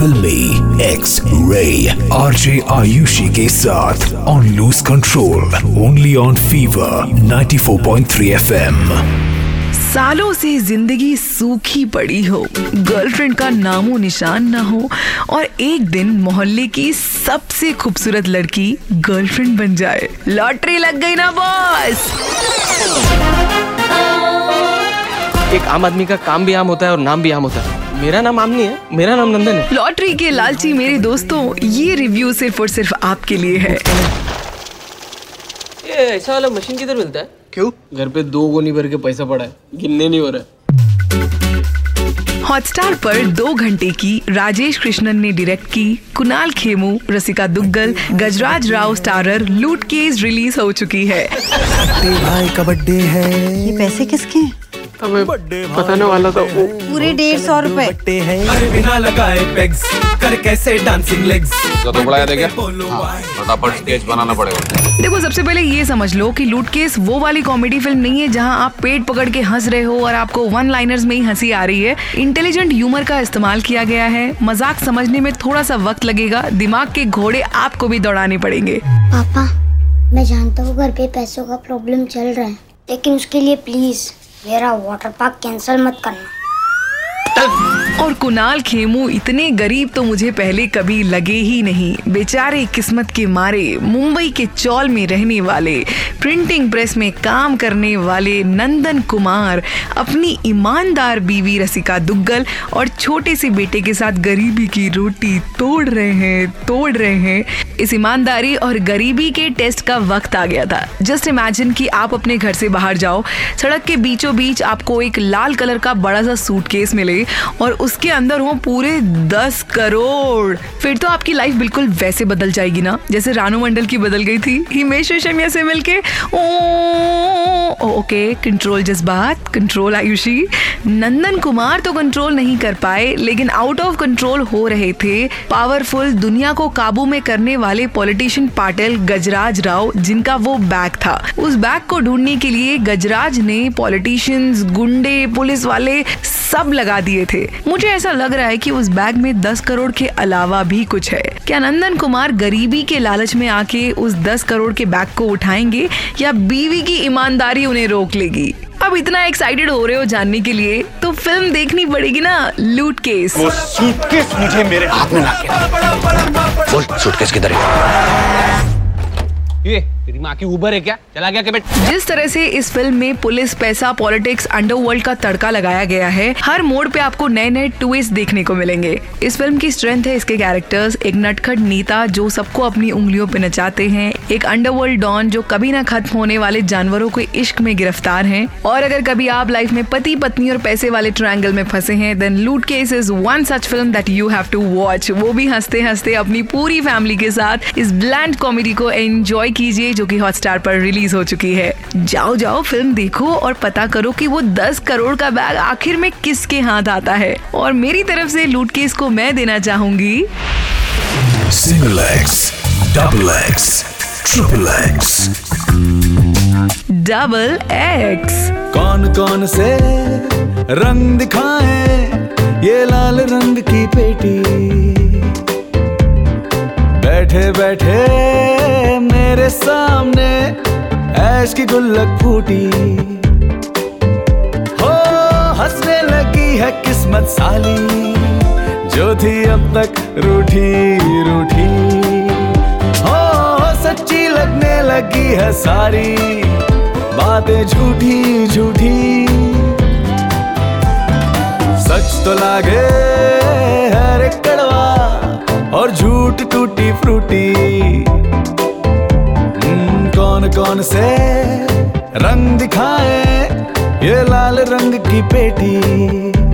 फिल्मी X ray RJ Ayushi के साथ on Loose Control only on Fever 94.3 FM सालों से ज़िंदगी सूखी पड़ी हो गर्लफ्रेंड का नामो निशान न हो और एक दिन मोहल्ले की सबसे खूबसूरत लड़की गर्लफ्रेंड बन जाए। लॉटरी लग गई ना बॉस एक आम आदमी का काम भी आम होता है और नाम भी आम होता है। मेरा नाम आमनी है मेरा नाम नंदन है। लॉटरी के लालची मेरे दोस्तों ये रिव्यू सिर्फ़ और सिर्फ़ आपके लिए है। ये ऐसा वाला मशीन किधर मिलता है? क्यों? घर पे दो गोनी भर के पैसा पड़ा है गिनने नहीं हो रहा है। हॉटस्टार पर दो घंटे की राजेश कृष्णन ने डायरेक्ट की कुणाल खेमू रसिका दुग्गल गजराज राव स्टारर लूट केस रिलीज़ हो चुकी है। भाई का बर्थडे है। ये पैसे किसके हैं? हमें बताने वाला था वो पूरे डेढ़ सौ रुपए। बिना लगाए पेग्स कर कैसे डांसिंग लेग्स तो बढ़ाया देखे? फटाफट स्केच बनाना पड़ेगा। देखो सबसे पहले ये समझ लो कि लूट केस वो वाली कॉमेडी फ़िल्म नहीं है जहाँ आप पेट पकड़ के हंस रहे हो और आपको वन लाइनर्स में ही हँसी आ रही है। इंटेलिजेंट ह्यूमर का इस्तेमाल किया गया है। मज़ाक समझने में थोड़ा सा वक्त लगेगा। दिमाग के घोड़े आपको भी दौड़ाने पड़ेंगे। पापा मैं जानता हूँ घर पे पैसों का प्रॉब्लम चल रहा है लेकिन उसके लिए प्लीज़ मेरा वाटर पार्क कैंसिल मत करना। और कुणाल खेमू इतने गरीब तो मुझे पहले कभी लगे ही नहीं। बेचारे किस्मत के मारे मुंबई के चौल में रहने वाले प्रिंटिंग प्रेस में काम करने वाले नंदन कुमार, अपनी ईमानदार बीवी रसिका दुग्गल और छोटे से बेटे के साथ गरीबी की रोटी तोड़ रहे हैं, तोड़ रहे हैं। इस ईमानदारी और गरीबी के टेस्ट का वक्त आ गया था। जस्ट इमेजिन कि आप अपने घर से बाहर जाओ, सड़क के बीचों बीच आपको एक लाल कलर का बड़ा सा सूटकेस मिले और उसके अंदर हो पूरे दस करोड़। फिर तो आपकी लाइफ बिल्कुल वैसे बदल जाएगी ना? जैसे रानू मंडल की बदल गई थी, हिमेश रेशमिया से मिलके। ओ ओके कंट्रोल जज्बात कंट्रोल आयुषी। नंदन कुमार तो कंट्रोल नहीं कर पाए, लेकिन आउट ऑफ़ कंट्रोल हो रहे थे। पावरफुल दुनिया को काबू में करने वाले पॉलिटिशियन पाटिल गजराज राव, जिनका वो बैग था। उस बैग को ढूँढने के लिए गजराज ने पॉलिटिशियंस गुंडे, पुलिस वाले सब लगा दिए थे। मुझे ऐसा लग रहा है कि उस बैग में 10 करोड़ के अलावा भी कुछ है। क्या नंदन कुमार गरीबी के लालच में आके उस 10 करोड़ के बैग को उठाएँगे या बीवी की ईमानदारी उन्हें रोक लेगी? अब इतना एक्साइटेड हो रहे हो जानने के लिए तो फ़िल्म देखनी पड़ेगी ना लूट केस वो सूटकेस मुझे मेरे हाथ में ला के सूटकेस किधर है? ये। तेरी माँ की उबर है क्या? चला गया बेट? जिस तरह से इस फ़िल्म में पुलिस, पैसा पॉलिटिक्स अंडरवर्ल्ड का तड़का लगाया गया है, हर मोड़ पे आपको नए नए ट्विस्ट देखने को मिलेंगे। इस फ़िल्म की स्ट्रेंथ है इसके कैरेक्टर्स एक नटखट नेता जो सबको अपनी उंगलियों पे नचाते हैं, एक अंडरवर्ल्ड डॉन जो कभी ना खत्म होने वाले जानवरों के इश्क में गिरफ़्तार है, और अगर कभी आप लाइफ में पति पत्नी और पैसे वाले ट्रायंगल में फंसे हैं then Loot Case is one such film that you have to watch वो भी हँसते हँसते अपनी पूरी फैमिली के साथ इस ब्लैंड कॉमेडी को एंजॉय कीजिए। जो कि हॉटस्टार पर रिलीज़ हो चुकी है। जाओ जाओ फ़िल्म देखो और पता करो कि वो 10 करोड़ का बैग आखिर में किसके हाथ आता है। और मेरी तरफ़ से लूट के को मैं देना चाहूँगी। Single X double X triple X double X कौन कौन से रंग दिखाए? ये लाल रंग की पेटी। बैठे बैठे मेरे सामने, ऐश की गुल्लक फूटी। हो, हंसने लगी है किस्मत साली, जो थी अब तक रूठी रूठी। हो सच्ची लगने लगी है सारी, बातें झूठी झूठी। सच तो लागे हर कड़वा और झूठ टूटी फ्रूटी। कौन से रंग दिखाए? ये लाल रंग की पेटी।